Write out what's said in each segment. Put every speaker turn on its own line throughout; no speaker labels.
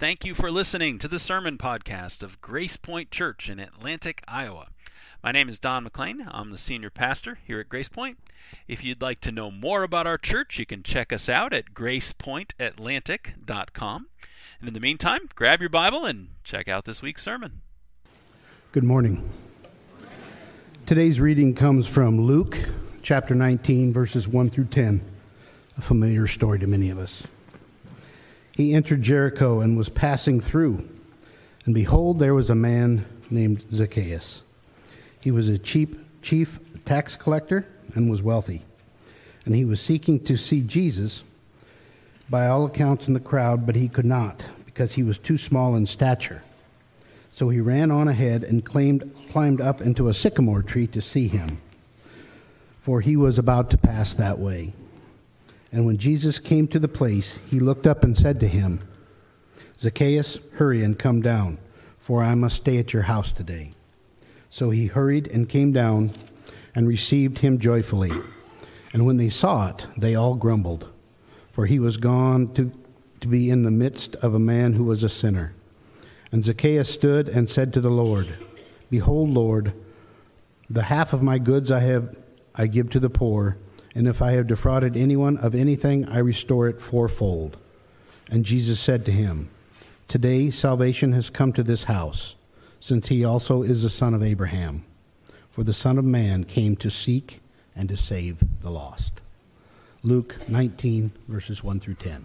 Thank you for listening to the sermon podcast of Grace Point Church in Atlantic, Iowa. My name is Don McLean. I'm the senior pastor here at Grace Point. If you'd like to know more about our church, you can check us out at gracepointatlantic.com. And in the meantime, grab your Bible and check out this week's sermon.
Good morning. Today's reading comes from Luke chapter 19, verses 1 through 10, a familiar story to many of us. He entered Jericho and was passing through, and behold, there was a man named Zacchaeus. He was a chief, chief tax collector and was wealthy, and he was seeking to see Jesus by all accounts in the crowd, but he could not because he was too small in stature. So he ran on ahead and claimed, climbed up into a sycamore tree to see him, for he was about to pass that way. And when Jesus came to the place, he looked up and said to him, Zacchaeus, hurry and come down, for I must stay at your house today. So he hurried and came down and received him joyfully. And when they saw it, they all grumbled, for he was gone to, to be in the midst of a man who was a sinner. And Zacchaeus stood and said to the Lord, Behold, Lord, the half of my goods I have I give to the poor, and if I have defrauded anyone of anything, I restore it fourfold. And Jesus said to him, Today salvation has come to this house, since he also is the son of Abraham. For the Son of Man came to seek and to save the lost. Luke 19, verses 1 through 10.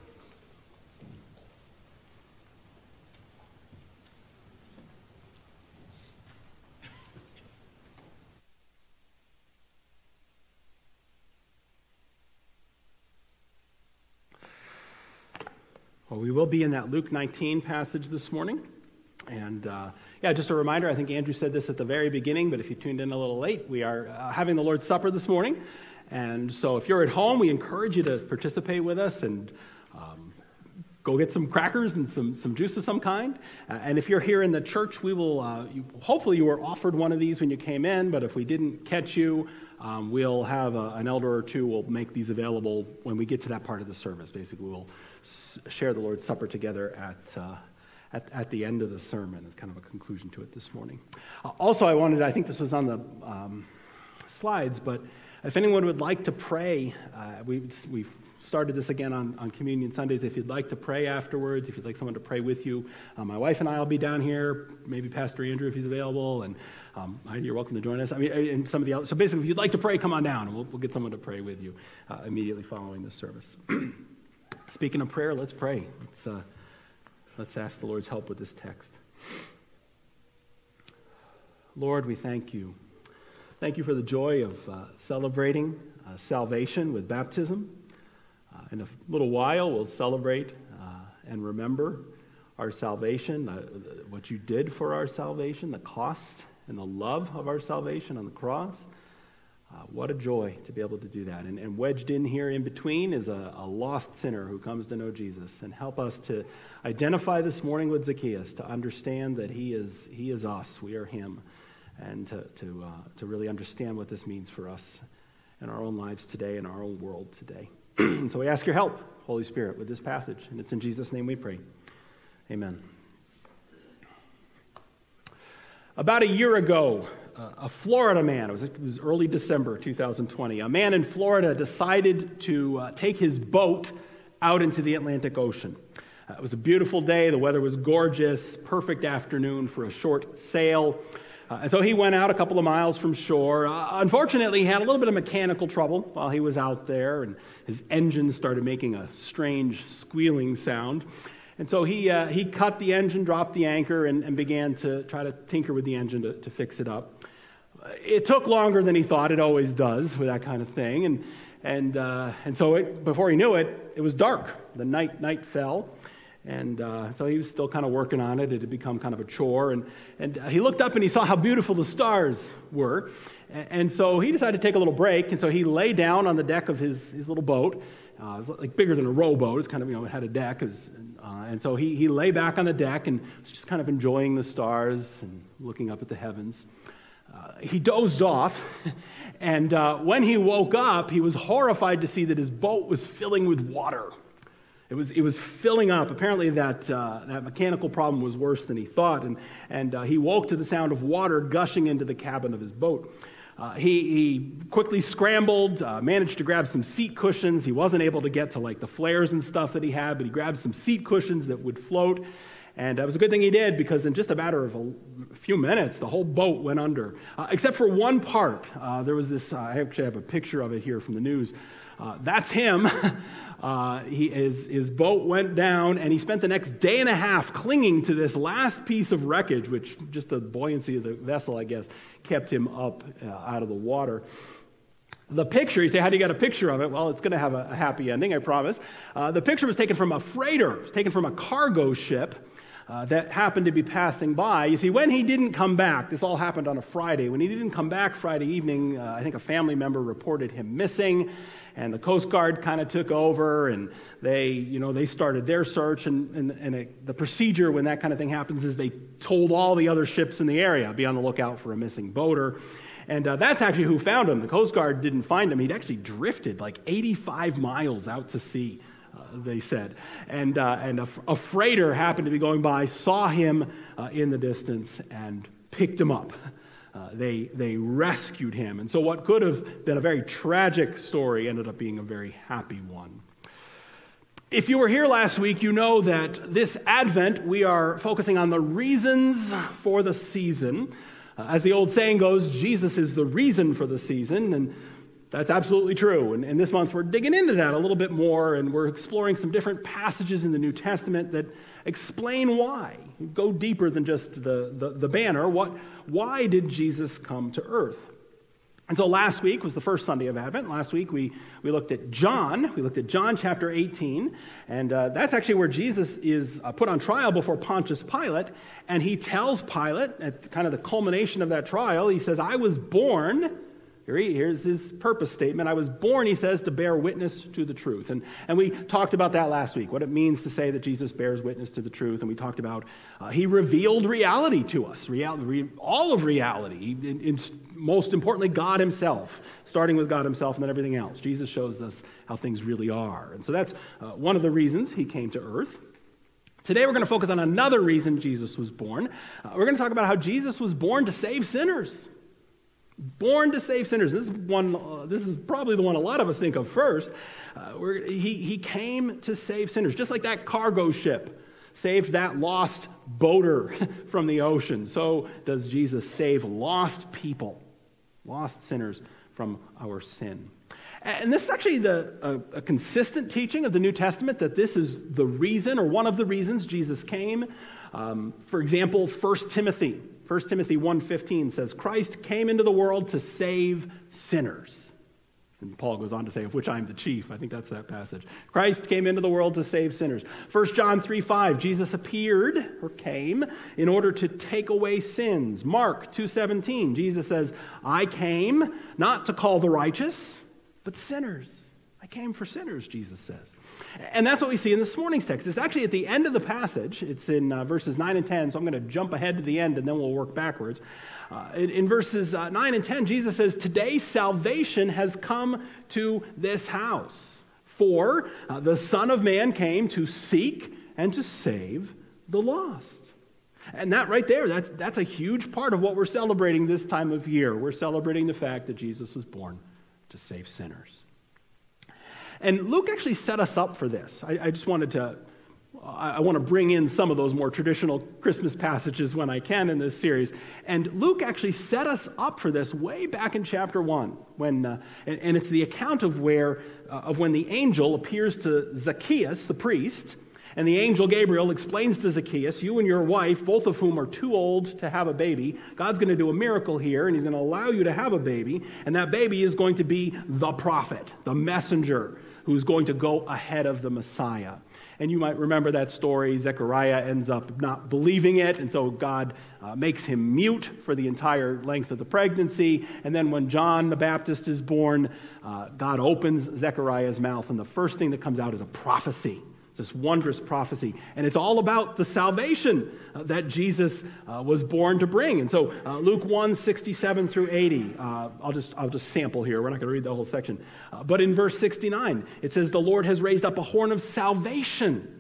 Well, we will be in that Luke 19 passage this morning. And uh, yeah, just a reminder I think Andrew said this at the very beginning, but if you tuned in a little late, we are uh, having the Lord's Supper this morning. And so if you're at home, we encourage you to participate with us and um, go get some crackers and some, some juice of some kind. Uh, and if you're here in the church, we will, uh, you, hopefully, you were offered one of these when you came in, but if we didn't catch you, um, we'll have a, an elder or two will make these available when we get to that part of the service. Basically, we'll share the Lord's Supper together at, uh, at, at, the end of the sermon as kind of a conclusion to it this morning. Uh, also, I wanted, I think this was on the um, slides, but if anyone would like to pray, uh, we, we've started this again on, on Communion Sundays. If you'd like to pray afterwards, if you'd like someone to pray with you, uh, my wife and I will be down here, maybe Pastor Andrew if he's available, and um, you're welcome to join us. I mean, and some of the others. So basically, if you'd like to pray, come on down, and we'll, we'll get someone to pray with you uh, immediately following this service. Speaking of prayer, let's pray. Let's, uh, let's ask the Lord's help with this text. Lord, we thank you. Thank you for the joy of uh, celebrating uh, salvation with baptism. Uh, in a little while, we'll celebrate uh, and remember our salvation, what you did for our salvation, the cost and the love of our salvation on the cross. Uh, what a joy to be able to do that. And, and wedged in here in between is a, a, lost sinner who comes to know Jesus. And help us to identify this morning with Zacchaeus, to understand that he is, he is us, we are him, and to, to, uh, to really understand what this means for us in our own lives today, in our own world today. and so we ask your help, Holy Spirit, with this passage. And it's in Jesus' name we pray. Amen. About a year ago, a Florida man, it was, it was, early December 2020, a man in Florida decided to uh, take his boat out into the Atlantic Ocean. Uh, it was a beautiful day, the weather was gorgeous, perfect afternoon for a short sail. Uh, and so he went out a couple of miles from shore. Uh, unfortunately, he had a little bit of mechanical trouble while he was out there, and his engine started making a strange squealing sound. And so he, uh, he cut the engine, dropped the anchor, and, and began to try to tinker with the engine to, to fix it up. It took longer than he thought it always does with that kind of thing. And, and, uh, and so it, before he knew it, it was dark. The night, night fell. And uh, so he was still kind of working on it. It had become kind of a chore. And, and he looked up and he saw how beautiful the stars were. And, so he decided to take a little break. And so he lay down on the deck of his, his little boat. Uh, it was like bigger than a rowboat. It's kind of, you know, it had a deck. Was, uh, and so he, he lay back on the deck and was just kind of enjoying the stars and looking up at the heavens. Uh, he dozed off, and uh, when he woke up, he was horrified to see that his boat was filling with water. It was, it was filling up. Apparently, that, uh, that mechanical problem was worse than he thought, and, and uh, he woke to the sound of water gushing into the cabin of his boat. Uh, he, he, quickly scrambled, uh, managed to grab some seat cushions. He wasn't able to get to like the flares and stuff that he had, but he grabbed some seat cushions that would float. And it was a good thing he did because in just a matter of a few minutes, the whole boat went under, uh, except for one part. Uh, there was this, uh, I actually have a picture of it here from the news. Uh, that's him. Uh, he, his, his boat went down, and he spent the next day and a half clinging to this last piece of wreckage, which just the buoyancy of the vessel, I guess, kept him up uh, out of the water. The picture, you say, how do you get a picture of it? Well, it's going to have a, a, happy ending, I promise. Uh, the picture was taken from a freighter, it was taken from a cargo ship. Uh, that happened to be passing by. You see, when he didn't come back, this all happened on a Friday. When he didn't come back Friday evening, uh, I think a family member reported him missing and the Coast Guard kind of took over, and they, you know, they started their search. And, and, and it, the procedure when that kind of thing happens is they told all the other ships in the area, be on the lookout for a missing boater. And uh, that's actually who found him. The Coast Guard didn't find him. He'd actually drifted like 85 miles out to sea, uh, they said. And, uh, and a, a, freighter happened to be going by, saw him uh, in the distance, and picked him up. Uh, they, they rescued him. And so, what could have been a very tragic story ended up being a very happy one. If you were here last week, you know that this Advent we are focusing on the reasons for the season. Uh, as the old saying goes, Jesus is the reason for the season. And that's absolutely true. And, and this month we're digging into that a little bit more, and we're exploring some different passages in the New Testament that explain why. Go deeper than just the, the, the banner. What, why did Jesus come to earth? And so last week was the first Sunday of Advent. Last week we, we looked at John. We looked at John chapter 18. And uh, that's actually where Jesus is uh, put on trial before Pontius Pilate. And he tells Pilate, at kind of the culmination of that trial, he says, I was born here he, here's his purpose statement. I was born, he says, to bear witness to the truth. And, and we talked about that last week, what it means to say that Jesus bears witness to the truth. And we talked about uh, he revealed reality to us, real, re, all of reality, in, in, most importantly, God himself, starting with God himself and then everything else. Jesus shows us how things really are. And so that's uh, one of the reasons he came to earth. Today, we're going to focus on another reason Jesus was born. Uh, we're going to talk about how Jesus was born to save sinners. Born to save sinners. This is, one, uh, this is probably the one a lot of us think of first. Uh, he, he came to save sinners, just like that cargo ship saved that lost boater from the ocean. So does Jesus save lost people, lost sinners from our sin. And this is actually the, a, a, consistent teaching of the New Testament that this is the reason or one of the reasons Jesus came. Um, for example, 1 Timothy 1 Timothy 1:15 says Christ came into the world to save sinners. And Paul goes on to say, of which I am the chief. I think that's that passage. Christ came into the world to save sinners. 1 John 3 5, Jesus appeared or came in order to take away sins. Mark 2.17, Jesus says, I came not to call the righteous, but sinners. I came for sinners, Jesus says. And that's what we see in this morning's text. It's actually at the end of the passage. It's in uh, verses 9 and 10, so I'm going to jump ahead to the end and then we'll work backwards. Uh, in, in, verses uh, 9 and 10, Jesus says, Today salvation has come to this house. For uh, the Son of Man came to seek and to save the lost. And that right there, that's, that's a huge part of what we're celebrating this time of year. We're celebrating the fact that Jesus was born to save sinners. And Luke actually set us up for this. I, I just wanted to, I, want to bring in some of those more traditional Christmas passages when I can in this series. And Luke actually set us up for this way back in chapter 1. When, uh, and, and, it's the account of, where, uh, of when the angel appears to Zacchaeus, the priest, and the angel Gabriel explains to Zacchaeus, You and your wife, both of whom are too old to have a baby, God's going to do a miracle here, and He's going to allow you to have a baby, and that baby is going to be the prophet, the messenger who's going to go ahead of the Messiah. And you might remember that story. Zechariah ends up not believing it, and so God uh, makes him mute for the entire length of the pregnancy. And then when John the Baptist is born, uh, God opens Zechariah's mouth, and the first thing that comes out is a prophecy this wondrous prophecy. And it's all about the salvation uh, that Jesus uh, was born to bring. And so uh, Luke 1 67 through 80, uh, I'll, just, I'll just sample here. We're not going to read the whole section. Uh, but in verse 69, it says, The Lord has raised up a horn of salvation.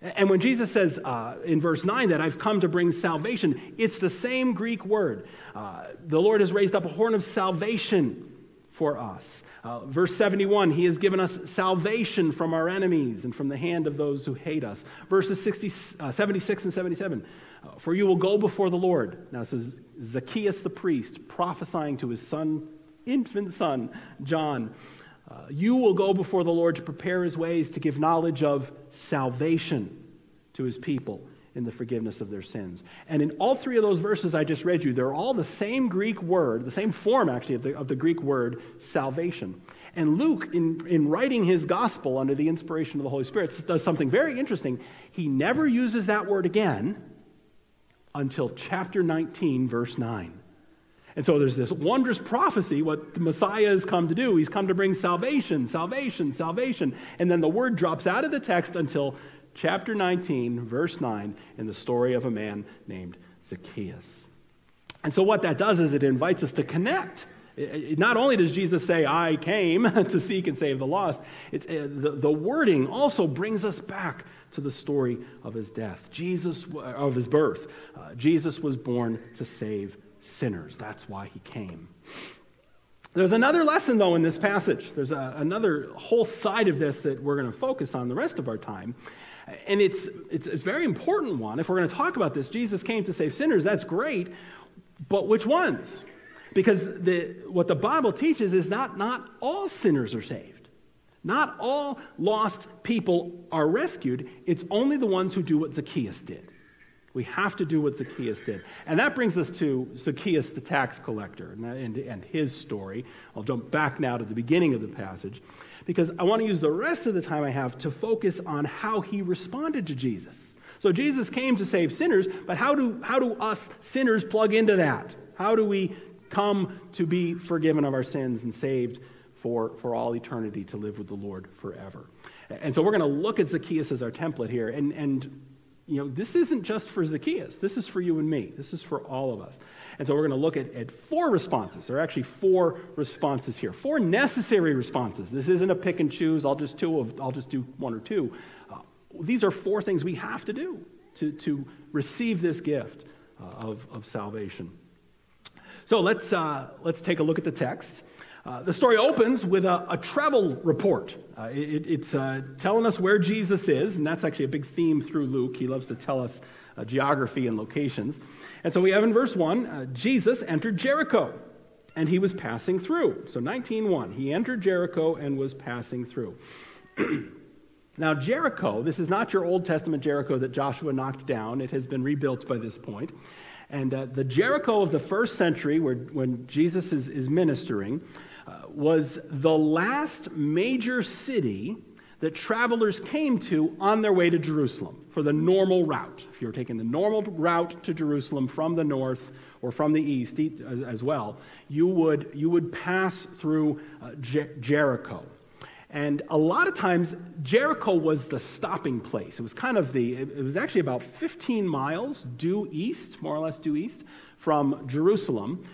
And when Jesus says uh, in verse 9 that I've come to bring salvation, it's the same Greek word. the Lord has raised up a horn of salvation for us. Uh, verse 71, he has given us salvation from our enemies and from the hand of those who hate us. Verses 60, uh, 76 and 77, uh, for you will go before the Lord. Now, this is Zacchaeus the priest prophesying to his son, infant son, John. Uh, you will go before the Lord to prepare his ways, to give knowledge of salvation to his people in the forgiveness of their sins. And in all three of those verses I just read you, they're all the same Greek word, the same form actually of the, of the Greek word salvation. And Luke, in, in writing his gospel under the inspiration of the Holy Spirit, does something very interesting. He never uses that word again until chapter 19, verse 9. And so there's this wondrous prophecy, what the Messiah has come to do. He's come to bring salvation, salvation, salvation. And then the word drops out of the text until chapter 19, verse 9, in the story of a man named Zacchaeus. And so, what that does is it invites us to connect. Not only does Jesus say, I came to seek and save the lost, uh, the, the wording also brings us back to the story of his death, Jesus, of his birth. Uh, Jesus was born to save sinners. That's why he came. There's another lesson, though, in this passage. There's a, another whole side of this that we're going to focus on the rest of our time. And it's, it's a very important one. If we're going to talk about this, Jesus came to save sinners, that's great, but which ones? Because the, what the Bible teaches is not, not all sinners are saved. Not all lost people are rescued. It's only the ones who do what Zacchaeus did. We have to do what Zacchaeus did. And that brings us to Zacchaeus the tax collector and, and, and his story. I'll jump back now to the beginning of the passage because I want to use the rest of the time I have to focus on how he responded to Jesus. So Jesus came to save sinners, but how do, how do us sinners plug into that? How do we come to be forgiven of our sins and saved for, for all eternity to live with the Lord forever? And so we're going to look at Zacchaeus as our template here. And, and you know, this isn't just for Zacchaeus. This is for you and me. This is for all of us. And so we're going to look at, at four responses. There are actually four responses here, four necessary responses. This isn't a pick and choose. I'll just two of, I'll just do one or two. Uh, these are four things we have to do to, to receive this gift uh, of, of salvation. So let's, uh, let's take a look at the text. Uh, the story opens with a, a travel report. Uh, it, it's uh, telling us where Jesus is, and that's actually a big theme through Luke. He loves to tell us uh, geography and locations. And so we have in verse 1 uh, Jesus entered Jericho, and he was passing through. So 19:1, he entered Jericho and was passing through. now, Jericho, this is not your Old Testament Jericho that Joshua knocked down, it has been rebuilt by this point. And the Jericho of the first century, where, when Jesus is, is ministering, was the last major city that travelers came to on their way to Jerusalem for the normal route. If you were taking the normal route to Jerusalem from the north or from the east as well, you would, you would pass through uh, Jericho. And a lot of times, Jericho was the stopping place. It was kind of the, it was actually about 15 miles due east, more or less due east, from Jerusalem.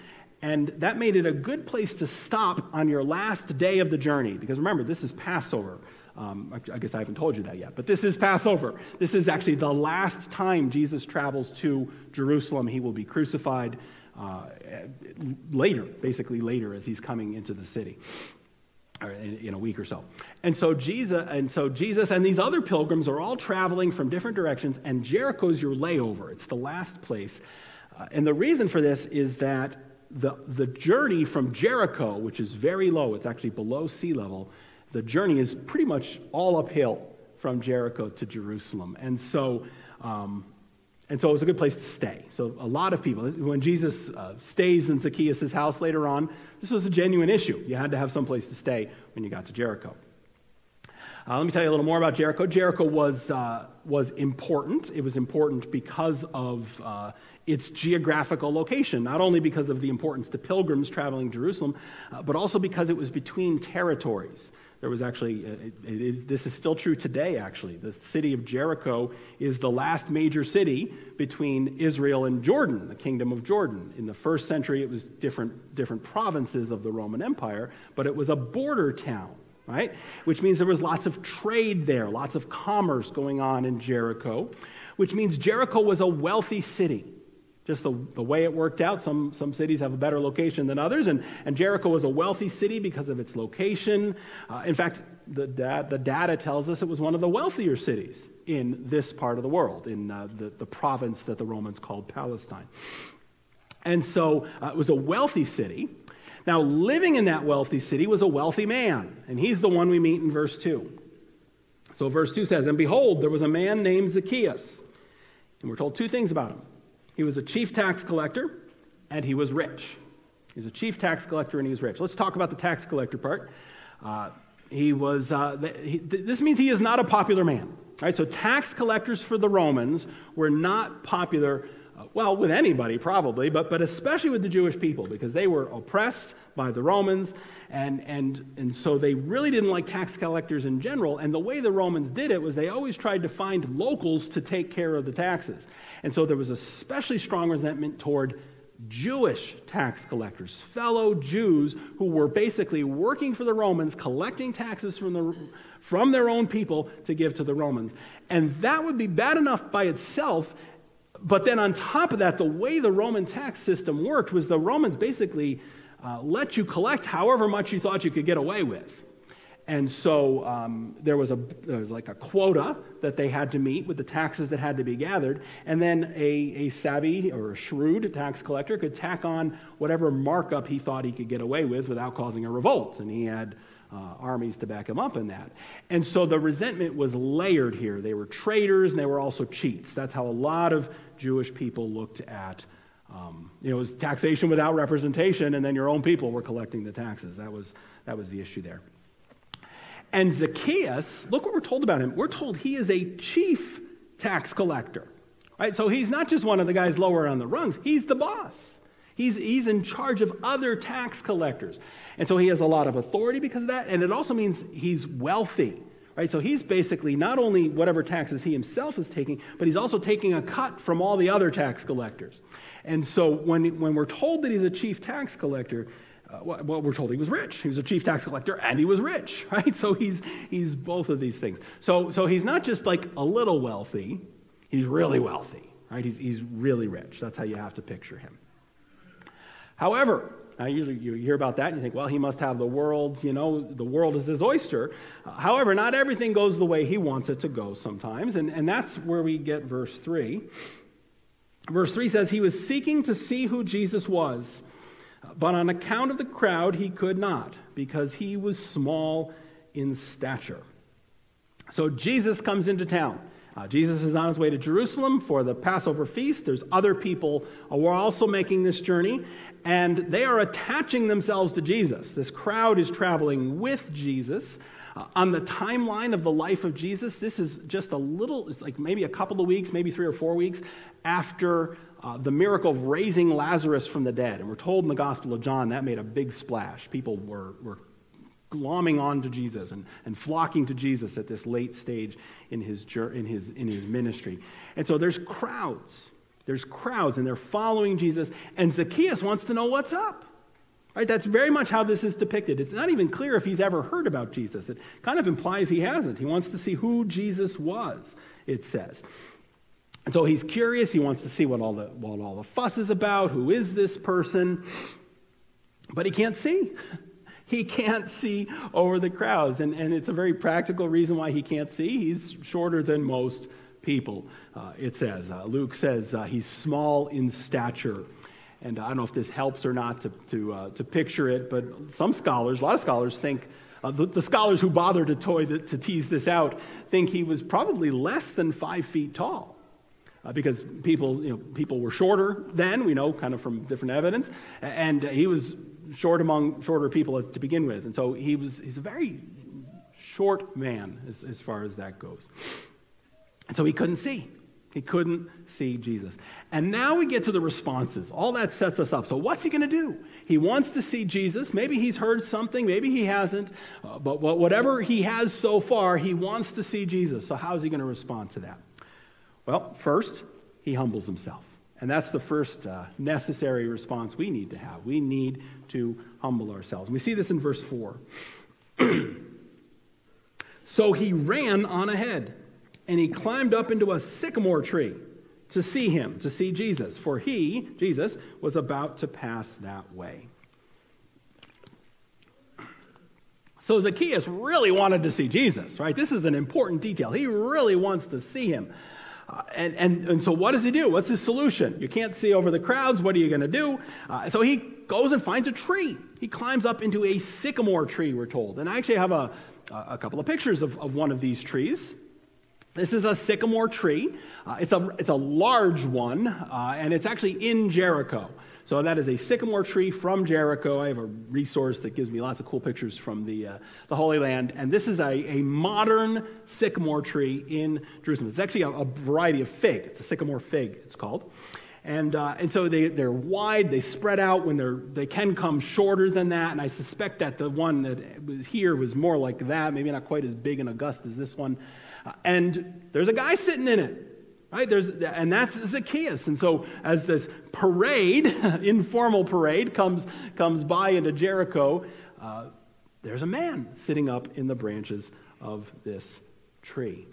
And that made it a good place to stop on your last day of the journey. Because remember, this is Passover. Um, I, guess I haven't told you that yet, but this is Passover. This is actually the last time Jesus travels to Jerusalem. He will be crucified uh, later, basically later, as he's coming into the city. In, a week or so. And so Jesus and so Jesus and these other pilgrims are all traveling from different directions and Jericho's your layover. It's the last place. Uh, and the reason for this is that the, the journey from Jericho, which is very low, it's actually below sea level, the journey is pretty much all uphill from Jericho to Jerusalem. And so, um, and so it was a good place to stay. So a lot of people, when Jesus uh, stays in Zacchaeus' house later on, this was a genuine issue. You had to have some place to stay when you got to Jericho. Uh, let me tell you a little more about Jericho. Jericho was, uh, was important. It was important because of uh, its geographical location, not only because of the importance to pilgrims traveling Jerusalem, uh, but also because it was between territories. There was actually, uh, it, it, this is still true today, actually. The city of Jericho is the last major city between Israel and Jordan, the kingdom of Jordan. In the first century, it was different, different provinces of the Roman Empire, but it was a border town, right? Which means there was lots of trade there, lots of commerce going on in Jericho, which means Jericho was a wealthy city just the, the way it worked out. Some, some cities have a better location than others, and, and Jericho was a wealthy city because of its location. Uh, in fact, the, the data tells us it was one of the wealthier cities in this part of the world, in uh, the, the province that the Romans called Palestine. And so uh, it was a wealthy city. Now, living in that wealthy city was a wealthy man, and he's the one we meet in verse 2. So, verse 2 says, And behold, there was a man named Zacchaeus. And we're told two things about him. He was a chief tax collector and he was rich. He's a chief tax collector and he was rich. Let's talk about the tax collector part. Uh, he was, uh, he, this means he is not a popular man. Right? So tax collectors for the Romans were not popular, Uh, well, with anybody probably, but, but especially with the Jewish people because they were oppressed by the Romans. And, and, and so they really didn't like tax collectors in general. And the way the Romans did it was they always tried to find locals to take care of the taxes. And so there was especially strong resentment toward Jewish tax collectors, fellow Jews who were basically working for the Romans, collecting taxes from, the, from their own people to give to the Romans. And that would be bad enough by itself. But then on top of that, the way the Roman tax system worked was the Romans basically uh, let you collect however much you thought you could get away with. And so um, there, was a, there was like a quota that they had to meet with the taxes that had to be gathered. And then a, a savvy or a shrewd tax collector could tack on whatever markup he thought he could get away with without causing a revolt. And he had uh, armies to back him up in that. And so the resentment was layered here. They were traitors and they were also cheats. That's how a lot of Jewish people looked at um, you know, it was taxation without representation, and then your own people were collecting the taxes. That was, that was the issue there. And Zacchaeus, look what we're told about him. We're told he is a chief tax collector. Right? So he's not just one of the guys lower on the rungs, he's the boss. He's, he's in charge of other tax collectors. And so he has a lot of authority because of that, and it also means he's wealthy. Right? So he's basically not only whatever taxes he himself is taking, but he's also taking a cut from all the other tax collectors. And so when, when we're told that he's a chief tax collector, uh, well, we're told he was rich. He was a chief tax collector and he was rich, right? So he's, he's both of these things. So, so he's not just like a little wealthy, he's really wealthy, right? He's, he's really rich. That's how you have to picture him. However, now usually you hear about that and you think, well, he must have the world, you know, the world is his oyster. However, not everything goes the way he wants it to go sometimes. And, and that's where we get verse 3. Verse 3 says, He was seeking to see who Jesus was, but on account of the crowd, he could not, because he was small in stature. So Jesus comes into town. Uh, Jesus is on his way to Jerusalem for the Passover feast. There's other people who are also making this journey, and they are attaching themselves to Jesus. This crowd is traveling with Jesus. Uh, on the timeline of the life of Jesus, this is just a little, it's like maybe a couple of weeks, maybe three or four weeks after uh, the miracle of raising Lazarus from the dead. And we're told in the Gospel of John that made a big splash. People were, were glomming on to Jesus and, and flocking to Jesus at this late stage in his, in, his, in his ministry. And so there's crowds. There's crowds, and they're following Jesus. And Zacchaeus wants to know what's up. Right? That's very much how this is depicted. It's not even clear if he's ever heard about Jesus. It kind of implies he hasn't. He wants to see who Jesus was, it says. And so he's curious. He wants to see what all the, what all the fuss is about. Who is this person? But he can't see. He can't see over the crowds. And, and it's a very practical reason why he can't see. He's shorter than most people, uh, it says. Uh, Luke says uh, he's small in stature. And I don't know if this helps or not to, to, uh, to picture it, but some scholars, a lot of scholars think, uh, the, the, scholars who bother to, toy the, to tease this out, think he was probably less than five feet tall. Uh, because people, you know, people were shorter then, we know kind of from different evidence, and he was short among shorter people as, to begin with. And so he was, he's a very short man as, as far as that goes. And so he couldn't see. He couldn't see Jesus. And now we get to the responses. All that sets us up. So, what's he going to do? He wants to see Jesus. Maybe he's heard something, maybe he hasn't. Uh, but whatever he has so far, he wants to see Jesus. So, how's he going to respond to that? Well, first, he humbles himself. And that's the first uh, necessary response we need to have. We need to humble ourselves. We see this in verse 4. so he ran on ahead and he climbed up into a sycamore tree to see him, to see Jesus, for he, Jesus, was about to pass that way. So Zacchaeus really wanted to see Jesus, right? This is an important detail. He really wants to see him. Uh, and, and, and so what does he do? What's his solution? You can't see over the crowds. What are you going to do? Uh, so he goes and finds a tree. He climbs up into a sycamore tree, we're told. And I actually have a, a couple of pictures of, of one of these trees. This is a sycamore tree. Uh, it's, a, it's a large one, uh, and it's actually in Jericho. So that is a sycamore tree from Jericho. I have a resource that gives me lots of cool pictures from the, uh, the Holy Land. And this is a, a modern sycamore tree in Jerusalem. It's actually a, a variety of fig. It's a sycamore fig, it's called. And, uh, and so they, they're wide, they spread out when they're, they can come shorter than that. And I suspect that the one that was here was more like that, maybe not quite as big and august as this one. Uh, and there's a guy sitting in it. Right? There's, and that's Zacchaeus. And so, as this parade, informal parade, comes, comes by into Jericho, uh, there's a man sitting up in the branches of this tree.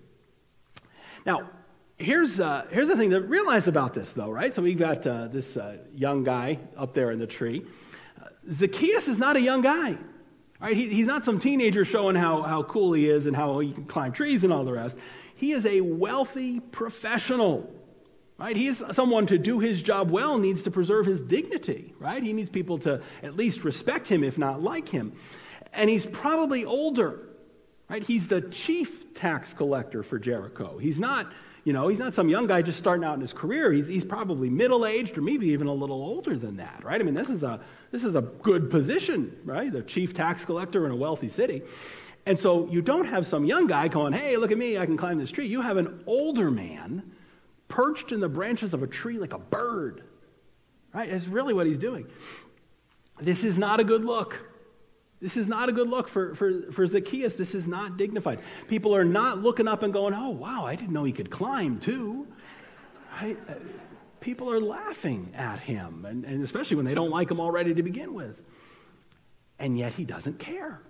Now, here's, uh, here's the thing to realize about this, though, right? So, we've got uh, this uh, young guy up there in the tree. Uh, Zacchaeus is not a young guy. Right? He, he's not some teenager showing how, how cool he is and how he can climb trees and all the rest. He is a wealthy professional. Right? He's someone to do his job well needs to preserve his dignity, right? He needs people to at least respect him, if not like him. And he's probably older, right? He's the chief tax collector for Jericho. He's not, you know, he's not some young guy just starting out in his career. He's, he's probably middle aged or maybe even a little older than that, right? I mean, this is a this is a good position, right? The chief tax collector in a wealthy city. And so you don't have some young guy going, hey, look at me, I can climb this tree. You have an older man perched in the branches of a tree like a bird, right? That's really what he's doing. This is not a good look. This is not a good look for, for, for Zacchaeus. This is not dignified. People are not looking up and going, oh, wow, I didn't know he could climb too. Right? Uh, people are laughing at him, and, and especially when they don't like him already to begin with. And yet he doesn't care.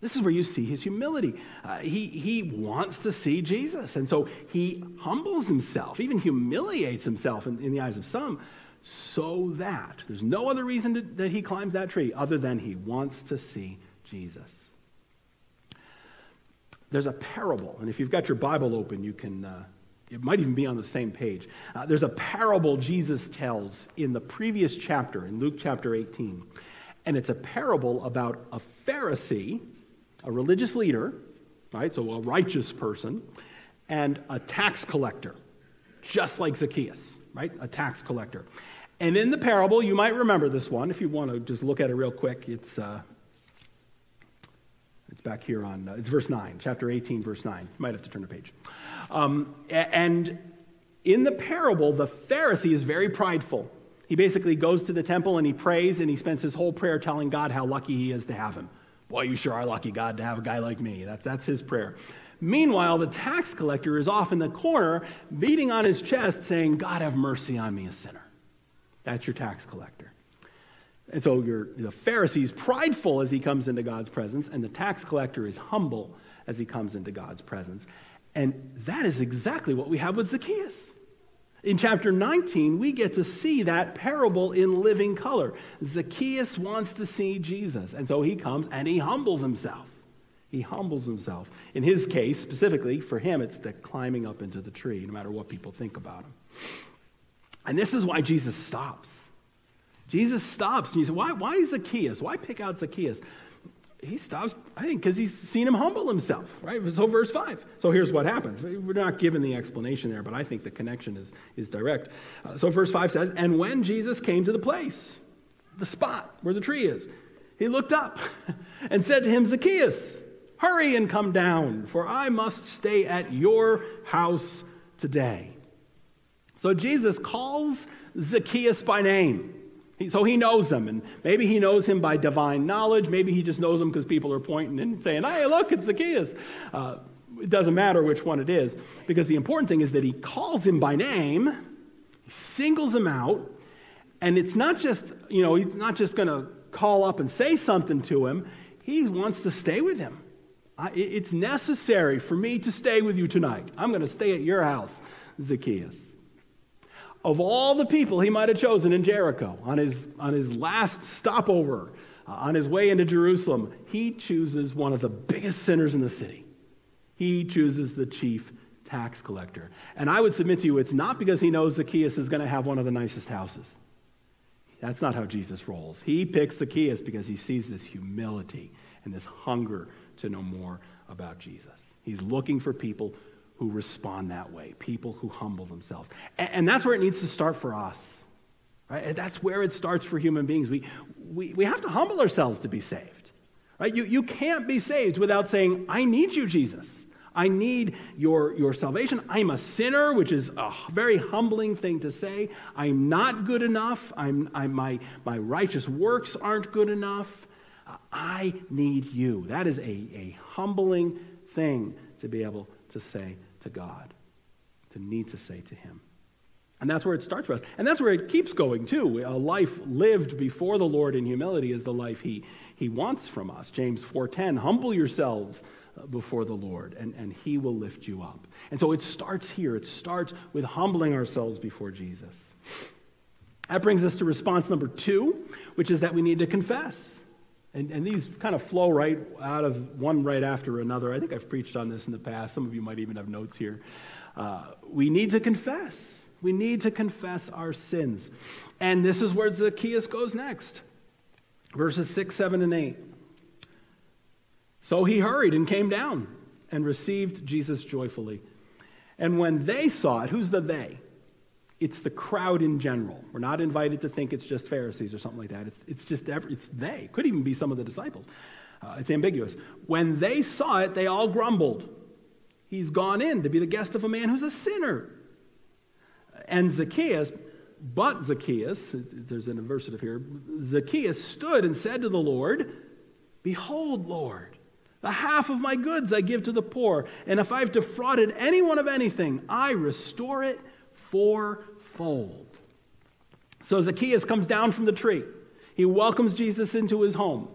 This is where you see his humility. Uh, he, he wants to see Jesus. And so he humbles himself, even humiliates himself in, in the eyes of some, so that there's no other reason to, that he climbs that tree other than he wants to see Jesus. There's a parable, and if you've got your Bible open, you can. Uh, it might even be on the same page. Uh, there's a parable Jesus tells in the previous chapter, in Luke chapter 18. And it's a parable about a Pharisee a religious leader, right? So a righteous person, and a tax collector, just like Zacchaeus, right? A tax collector. And in the parable, you might remember this one if you want to just look at it real quick. It's, uh, it's back here on, uh, it's verse 9, chapter 18, verse 9. You might have to turn the page. Um, and in the parable, the Pharisee is very prideful. He basically goes to the temple and he prays and he spends his whole prayer telling God how lucky he is to have him. Boy, you sure are lucky, God, to have a guy like me. That's, that's his prayer. Meanwhile, the tax collector is off in the corner, beating on his chest, saying, God, have mercy on me, a sinner. That's your tax collector. And so your, the Pharisee is prideful as he comes into God's presence, and the tax collector is humble as he comes into God's presence. And that is exactly what we have with Zacchaeus. In chapter 19, we get to see that parable in living color. Zacchaeus wants to see Jesus, and so he comes and he humbles himself. He humbles himself. In his case, specifically, for him, it's the climbing up into the tree, no matter what people think about him. And this is why Jesus stops. Jesus stops, and you say, why, why Zacchaeus? Why pick out Zacchaeus? He stops, I think, because he's seen him humble himself, right? So, verse 5. So, here's what happens. We're not given the explanation there, but I think the connection is, is direct. Uh, so, verse 5 says, And when Jesus came to the place, the spot where the tree is, he looked up and said to him, Zacchaeus, hurry and come down, for I must stay at your house today. So Jesus calls Zacchaeus by name. So he knows him, and maybe he knows him by divine knowledge. Maybe he just knows him because people are pointing and saying, hey, look, it's Zacchaeus. Uh, it doesn't matter which one it is, because the important thing is that he calls him by name, he singles him out, and it's not just, you know, he's not just going to call up and say something to him, he wants to stay with him. I, it's necessary for me to stay with you tonight. I'm going to stay at your house, Zacchaeus. Of all the people he might have chosen in Jericho on his, on his last stopover, uh, on his way into Jerusalem, he chooses one of the biggest sinners in the city. He chooses the chief tax collector. And I would submit to you, it's not because he knows Zacchaeus is going to have one of the nicest houses. That's not how Jesus rolls. He picks Zacchaeus because he sees this humility and this hunger to know more about Jesus. He's looking for people who respond that way, people who humble themselves. And, and that's where it needs to start for us. Right? That's where it starts for human beings. We, we, we have to humble ourselves to be saved. Right? You, you can't be saved without saying, I need you, Jesus. I need your, your salvation. I'm a sinner, which is a very humbling thing to say. I'm not good enough. I'm, I'm, my, my righteous works aren't good enough. I need you. That is a, a humbling thing to be able to say to God, to need to say to Him. And that's where it starts for us. And that's where it keeps going, too. A life lived before the Lord in humility is the life He, he wants from us. James 4.10, humble yourselves uh, before the Lord, and, and He will lift you up. And so it starts here. It starts with humbling ourselves before Jesus. That brings us to response number two, which is that we need to confess. And, and these kind of flow right out of one right after another. I think I've preached on this in the past. Some of you might even have notes here. Uh, we need to confess. We need to confess our sins. And this is where Zacchaeus goes next verses 6, 7, and 8. So he hurried and came down and received Jesus joyfully. And when they saw it, who's the they? It's the crowd in general. We're not invited to think it's just Pharisees or something like that. It's, it's just every, it's they. Could even be some of the disciples. Uh, it's ambiguous. When they saw it, they all grumbled. He's gone in to be the guest of a man who's a sinner. And Zacchaeus, but Zacchaeus, there's an adversative here, Zacchaeus stood and said to the Lord, Behold, Lord, the half of my goods I give to the poor, and if I've defrauded anyone of anything, I restore it fourfold. So Zacchaeus comes down from the tree. He welcomes Jesus into his home.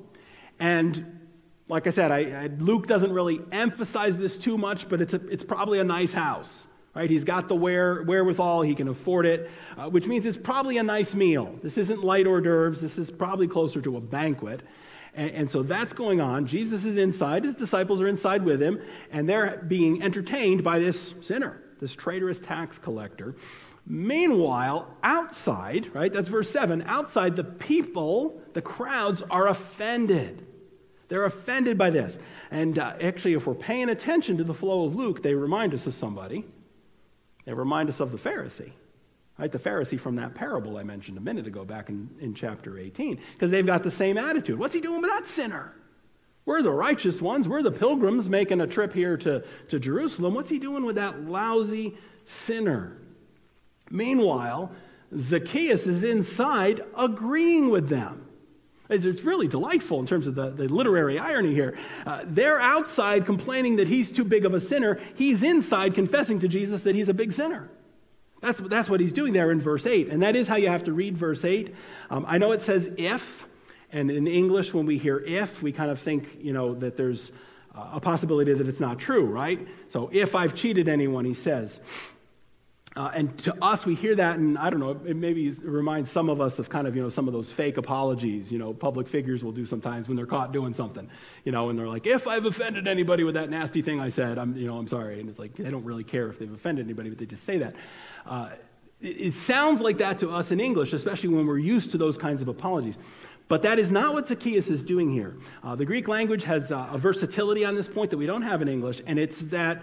And like I said, I, I, Luke doesn't really emphasize this too much, but it's, a, it's probably a nice house. Right? He's got the where, wherewithal, he can afford it, uh, which means it's probably a nice meal. This isn't light hors d'oeuvres, this is probably closer to a banquet. And, and so that's going on. Jesus is inside, his disciples are inside with him, and they're being entertained by this sinner this traitorous tax collector. Meanwhile, outside, right, that's verse 7, outside the people, the crowds are offended. They're offended by this. And uh, actually, if we're paying attention to the flow of Luke, they remind us of somebody. They remind us of the Pharisee, right? The Pharisee from that parable I mentioned a minute ago back in, in chapter 18, because they've got the same attitude. What's he doing with that sinner? We're the righteous ones. We're the pilgrims making a trip here to, to Jerusalem. What's he doing with that lousy sinner? Meanwhile, Zacchaeus is inside agreeing with them. It's really delightful in terms of the, the literary irony here. Uh, they're outside complaining that he's too big of a sinner. He's inside confessing to Jesus that he's a big sinner. That's, that's what he's doing there in verse 8. And that is how you have to read verse 8. Um, I know it says if, and in English, when we hear if, we kind of think, you know, that there's a possibility that it's not true, right? So if I've cheated anyone, he says. Uh, and to us, we hear that, and I don't know, it maybe reminds some of us of kind of, you know, some of those fake apologies, you know, public figures will do sometimes when they're caught doing something, you know, and they're like, if I've offended anybody with that nasty thing I said, I'm, you know, I'm sorry. And it's like, they don't really care if they've offended anybody, but they just say that. Uh, it, it sounds like that to us in English, especially when we're used to those kinds of apologies. But that is not what Zacchaeus is doing here. Uh, the Greek language has uh, a versatility on this point that we don't have in English, and it's that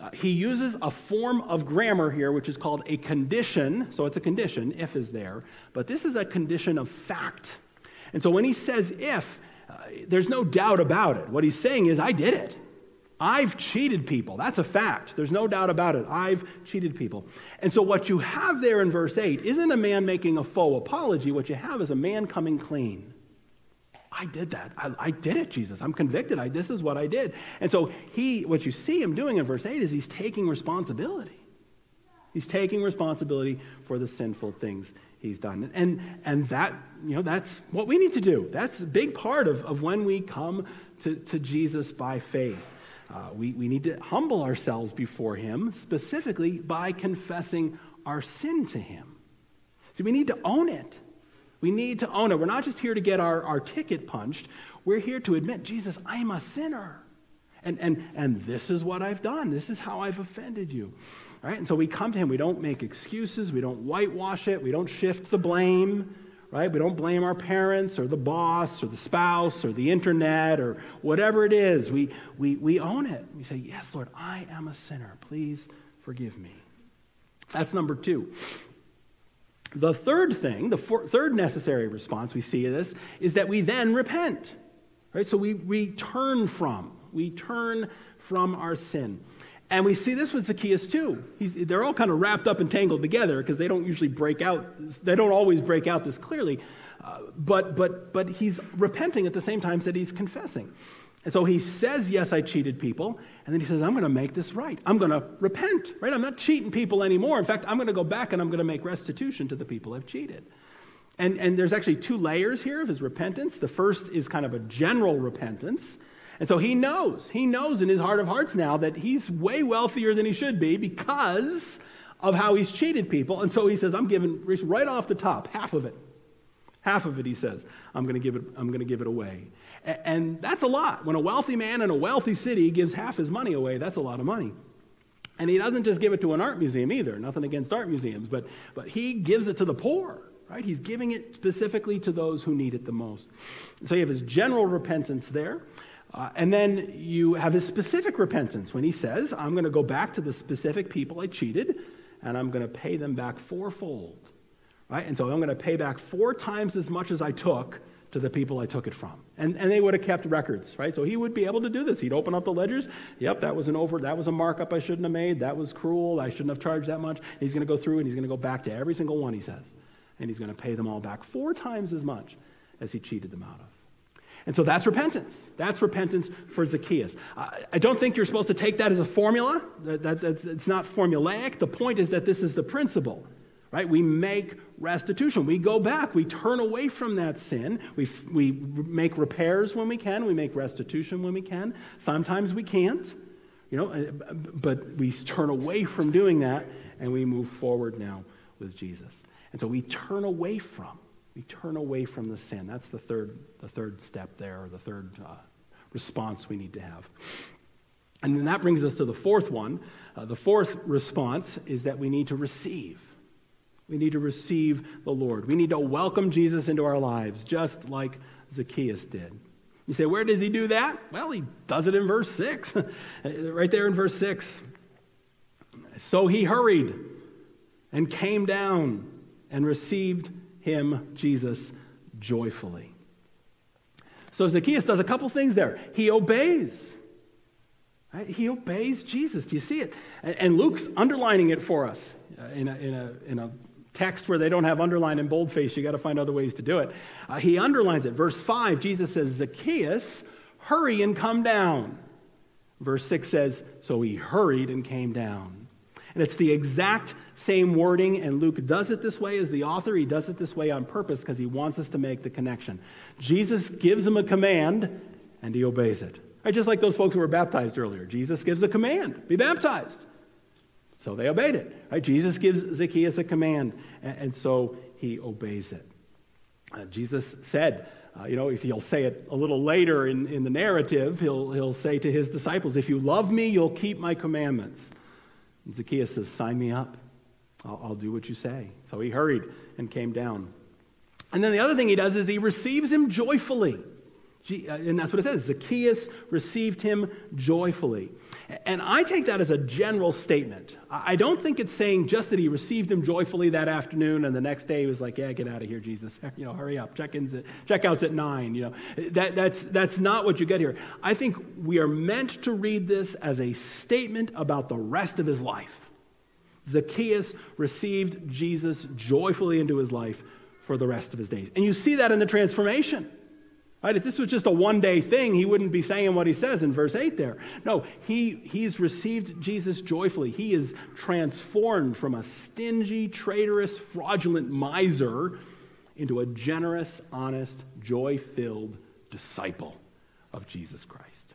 uh, he uses a form of grammar here, which is called a condition. So it's a condition, if is there, but this is a condition of fact. And so when he says if, uh, there's no doubt about it. What he's saying is, I did it. I've cheated people. That's a fact. There's no doubt about it. I've cheated people. And so, what you have there in verse 8 isn't a man making a faux apology. What you have is a man coming clean. I did that. I, I did it, Jesus. I'm convicted. I, this is what I did. And so, he, what you see him doing in verse 8 is he's taking responsibility. He's taking responsibility for the sinful things he's done. And, and that, you know, that's what we need to do. That's a big part of, of when we come to, to Jesus by faith. Uh, we, we need to humble ourselves before Him, specifically by confessing our sin to Him. See, we need to own it. We need to own it. We're not just here to get our, our ticket punched, we're here to admit, Jesus, I'm a sinner. And, and, and this is what I've done. This is how I've offended you. Right? And so we come to Him. We don't make excuses. We don't whitewash it. We don't shift the blame right? We don't blame our parents or the boss or the spouse or the internet or whatever it is. We, we, we own it. We say, Yes, Lord, I am a sinner. Please forgive me. That's number two. The third thing, the for, third necessary response we see of this is that we then repent. Right? So we, we turn from, we turn from our sin. And we see this with Zacchaeus too. He's, they're all kind of wrapped up and tangled together because they don't usually break out, they don't always break out this clearly. Uh, but, but, but he's repenting at the same time that he's confessing. And so he says, Yes, I cheated people. And then he says, I'm going to make this right. I'm going to repent, right? I'm not cheating people anymore. In fact, I'm going to go back and I'm going to make restitution to the people I've cheated. And, and there's actually two layers here of his repentance. The first is kind of a general repentance. And so he knows, he knows in his heart of hearts now that he's way wealthier than he should be because of how he's cheated people. And so he says, I'm giving right off the top, half of it. Half of it, he says, I'm going to give it, I'm going to give it away. And that's a lot. When a wealthy man in a wealthy city gives half his money away, that's a lot of money. And he doesn't just give it to an art museum either, nothing against art museums, but, but he gives it to the poor, right? He's giving it specifically to those who need it the most. So you have his general repentance there. Uh, and then you have his specific repentance when he says, I'm going to go back to the specific people I cheated and I'm going to pay them back fourfold. Right? And so I'm going to pay back four times as much as I took to the people I took it from. And, and they would have kept records, right? So he would be able to do this. He'd open up the ledgers. Yep, that was an over, that was a markup I shouldn't have made. That was cruel. I shouldn't have charged that much. he's going to go through and he's going to go back to every single one, he says. And he's going to pay them all back four times as much as he cheated them out of. And so that's repentance. That's repentance for Zacchaeus. I don't think you're supposed to take that as a formula. That, that, that, it's not formulaic. The point is that this is the principle, right? We make restitution. We go back. We turn away from that sin. We, we make repairs when we can. We make restitution when we can. Sometimes we can't, you know, uh, but we turn away from doing that and we move forward now with Jesus. And so we turn away from we turn away from the sin. That's the third, the third step there, or the third uh, response we need to have. And then that brings us to the fourth one. Uh, the fourth response is that we need to receive. We need to receive the Lord. We need to welcome Jesus into our lives, just like Zacchaeus did. You say, where does he do that? Well, he does it in verse 6. right there in verse 6. So he hurried and came down and received him, Jesus, joyfully. So Zacchaeus does a couple things there. He obeys. Right? He obeys Jesus. Do you see it? And Luke's underlining it for us uh, in a, in a, in a text where they don't have underline and boldface. You got to find other ways to do it. Uh, he underlines it. Verse 5, Jesus says, Zacchaeus, hurry and come down. Verse 6 says, So he hurried and came down. And it's the exact same wording, and Luke does it this way as the author. He does it this way on purpose because he wants us to make the connection. Jesus gives him a command, and he obeys it. Just like those folks who were baptized earlier. Jesus gives a command be baptized. So they obeyed it. Right? Jesus gives Zacchaeus a command, and, and so he obeys it. Uh, Jesus said, uh, you know, he'll say it a little later in, in the narrative. He'll, he'll say to his disciples, If you love me, you'll keep my commandments. And Zacchaeus says, Sign me up. I'll, I'll do what you say. So he hurried and came down. And then the other thing he does is he receives him joyfully. Uh, and that's what it says Zacchaeus received him joyfully. And I take that as a general statement. I don't think it's saying just that he received him joyfully that afternoon and the next day he was like, yeah, get out of here, Jesus. You know, hurry up. Check-ins at, checkouts at 9. You know, that, that's, that's not what you get here. I think we are meant to read this as a statement about the rest of his life. Zacchaeus received Jesus joyfully into his life for the rest of his days. And you see that in the transformation. Right? If this was just a one day thing, he wouldn't be saying what he says in verse 8 there. No, he, he's received Jesus joyfully. He is transformed from a stingy, traitorous, fraudulent miser into a generous, honest, joy filled disciple of Jesus Christ.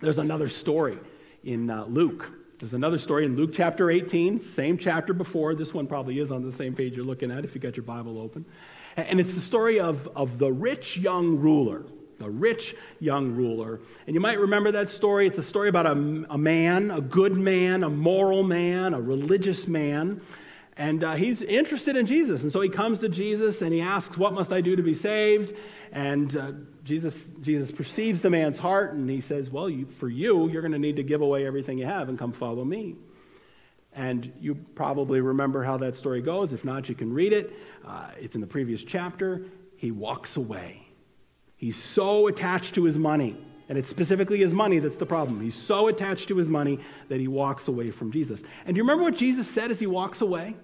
There's another story in uh, Luke. There's another story in Luke chapter 18, same chapter before. This one probably is on the same page you're looking at if you got your Bible open. And it's the story of, of the rich young ruler. The rich young ruler. And you might remember that story. It's a story about a, a man, a good man, a moral man, a religious man. And uh, he's interested in Jesus. And so he comes to Jesus and he asks, What must I do to be saved? And uh, Jesus, Jesus perceives the man's heart and he says, Well, you, for you, you're going to need to give away everything you have and come follow me. And you probably remember how that story goes. If not, you can read it. Uh, it's in the previous chapter. He walks away. He's so attached to his money. And it's specifically his money that's the problem. He's so attached to his money that he walks away from Jesus. And do you remember what Jesus said as he walks away?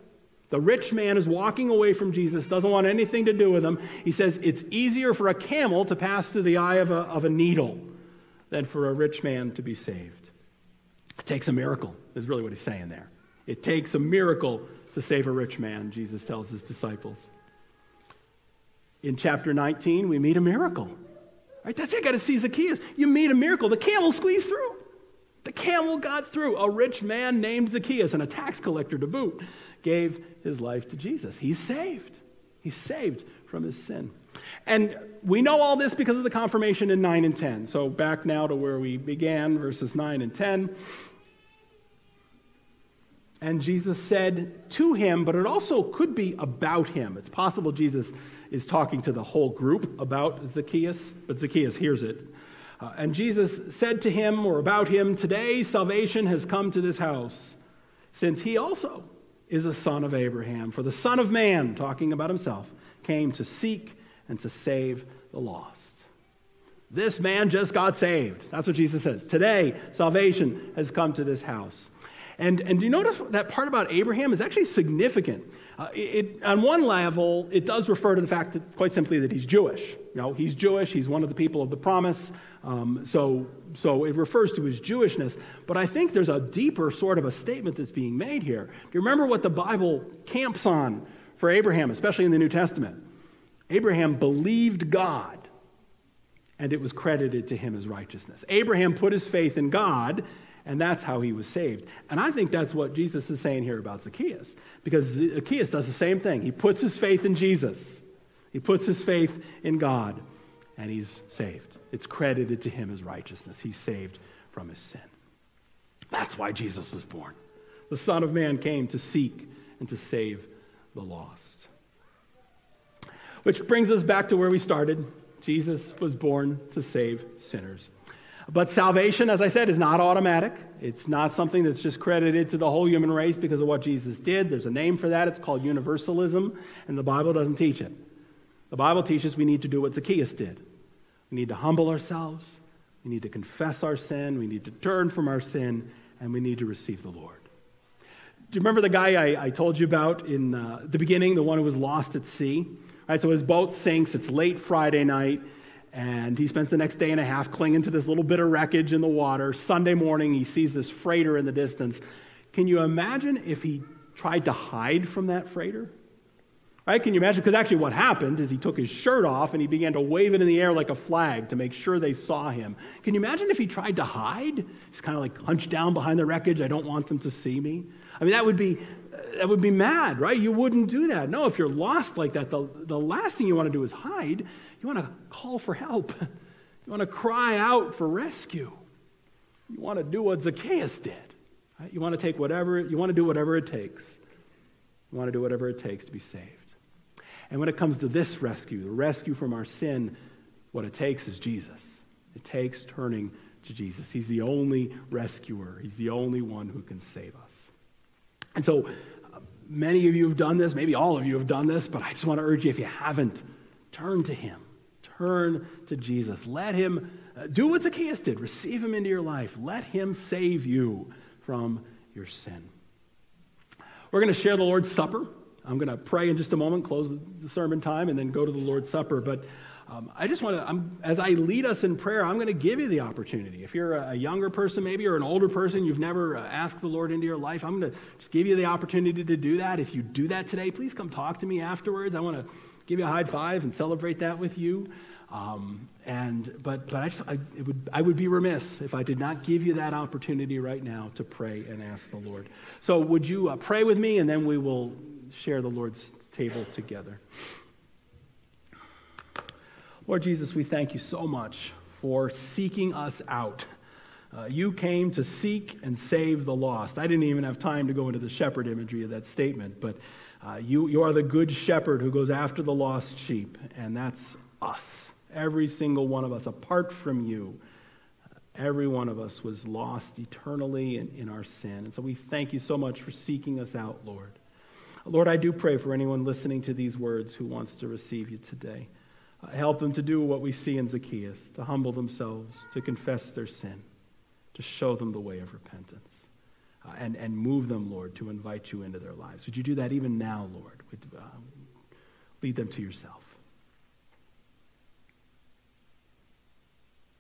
The rich man is walking away from Jesus, doesn't want anything to do with him. He says, It's easier for a camel to pass through the eye of a, of a needle than for a rich man to be saved. It takes a miracle, is really what he's saying there. It takes a miracle to save a rich man, Jesus tells his disciples. In chapter 19, we meet a miracle. Right? That's you got to see Zacchaeus. You meet a miracle. The camel squeezed through. The camel got through. A rich man named Zacchaeus, and a tax collector to boot, gave his life to Jesus. He's saved. He's saved from his sin. And we know all this because of the confirmation in 9 and 10. So back now to where we began, verses 9 and 10. And Jesus said to him, but it also could be about him. It's possible Jesus is talking to the whole group about Zacchaeus, but Zacchaeus hears it. Uh, and Jesus said to him or about him, Today salvation has come to this house, since he also is a son of Abraham. For the Son of Man, talking about himself, came to seek and to save the lost. This man just got saved. That's what Jesus says. Today, salvation has come to this house. And, and do you notice that part about Abraham is actually significant? Uh, it, on one level, it does refer to the fact that, quite simply, that he's Jewish. You know, he's Jewish, he's one of the people of the promise, um, so, so it refers to his Jewishness. But I think there's a deeper sort of a statement that's being made here. Do you remember what the Bible camps on for Abraham, especially in the New Testament? Abraham believed God, and it was credited to him as righteousness. Abraham put his faith in God, and that's how he was saved. And I think that's what Jesus is saying here about Zacchaeus, because Zacchaeus does the same thing. He puts his faith in Jesus, he puts his faith in God, and he's saved. It's credited to him as righteousness. He's saved from his sin. That's why Jesus was born. The Son of Man came to seek and to save the lost. Which brings us back to where we started. Jesus was born to save sinners. But salvation, as I said, is not automatic. It's not something that's just credited to the whole human race because of what Jesus did. There's a name for that. It's called universalism, and the Bible doesn't teach it. The Bible teaches we need to do what Zacchaeus did. We need to humble ourselves. We need to confess our sin. We need to turn from our sin, and we need to receive the Lord. Do you remember the guy I, I told you about in uh, the beginning, the one who was lost at sea? All right, so his boat sinks. It's late Friday night. And he spends the next day and a half clinging to this little bit of wreckage in the water. Sunday morning, he sees this freighter in the distance. Can you imagine if he tried to hide from that freighter? Right? Can you imagine? Because actually, what happened is he took his shirt off and he began to wave it in the air like a flag to make sure they saw him. Can you imagine if he tried to hide? He's kind of like hunched down behind the wreckage. I don't want them to see me. I mean, that would be that would be mad, right? You wouldn't do that. No, if you're lost like that, the, the last thing you want to do is hide. You want to call for help. You want to cry out for rescue. You want to do what Zacchaeus did. Right? You want to take whatever, you want to do whatever it takes. You want to do whatever it takes to be saved. And when it comes to this rescue, the rescue from our sin, what it takes is Jesus. It takes turning to Jesus. He's the only rescuer, He's the only one who can save us. And so, many of you have done this, maybe all of you have done this, but I just want to urge you if you haven't, turn to Him. Turn to Jesus. Let Him uh, do what Zacchaeus did receive Him into your life. Let Him save you from your sin. We're going to share the Lord's Supper. I'm going to pray in just a moment, close the sermon time, and then go to the Lord's Supper. But um, I just want to, as I lead us in prayer, I'm going to give you the opportunity. If you're a younger person, maybe, or an older person, you've never uh, asked the Lord into your life, I'm going to just give you the opportunity to do that. If you do that today, please come talk to me afterwards. I want to give you a high five and celebrate that with you. Um, and but but I, just, I, would I would be remiss if I did not give you that opportunity right now to pray and ask the Lord. So would you uh, pray with me, and then we will share the Lord's table together. Lord Jesus, we thank you so much for seeking us out. Uh, you came to seek and save the lost. I didn't even have time to go into the shepherd imagery of that statement, but uh, you, you are the good shepherd who goes after the lost sheep, and that's us. Every single one of us, apart from you, every one of us was lost eternally in, in our sin. And so we thank you so much for seeking us out, Lord. Lord, I do pray for anyone listening to these words who wants to receive you today. Uh, help them to do what we see in Zacchaeus, to humble themselves, to confess their sin, to show them the way of repentance, uh, and, and move them, Lord, to invite you into their lives. Would you do that even now, Lord? Would, uh, lead them to yourself.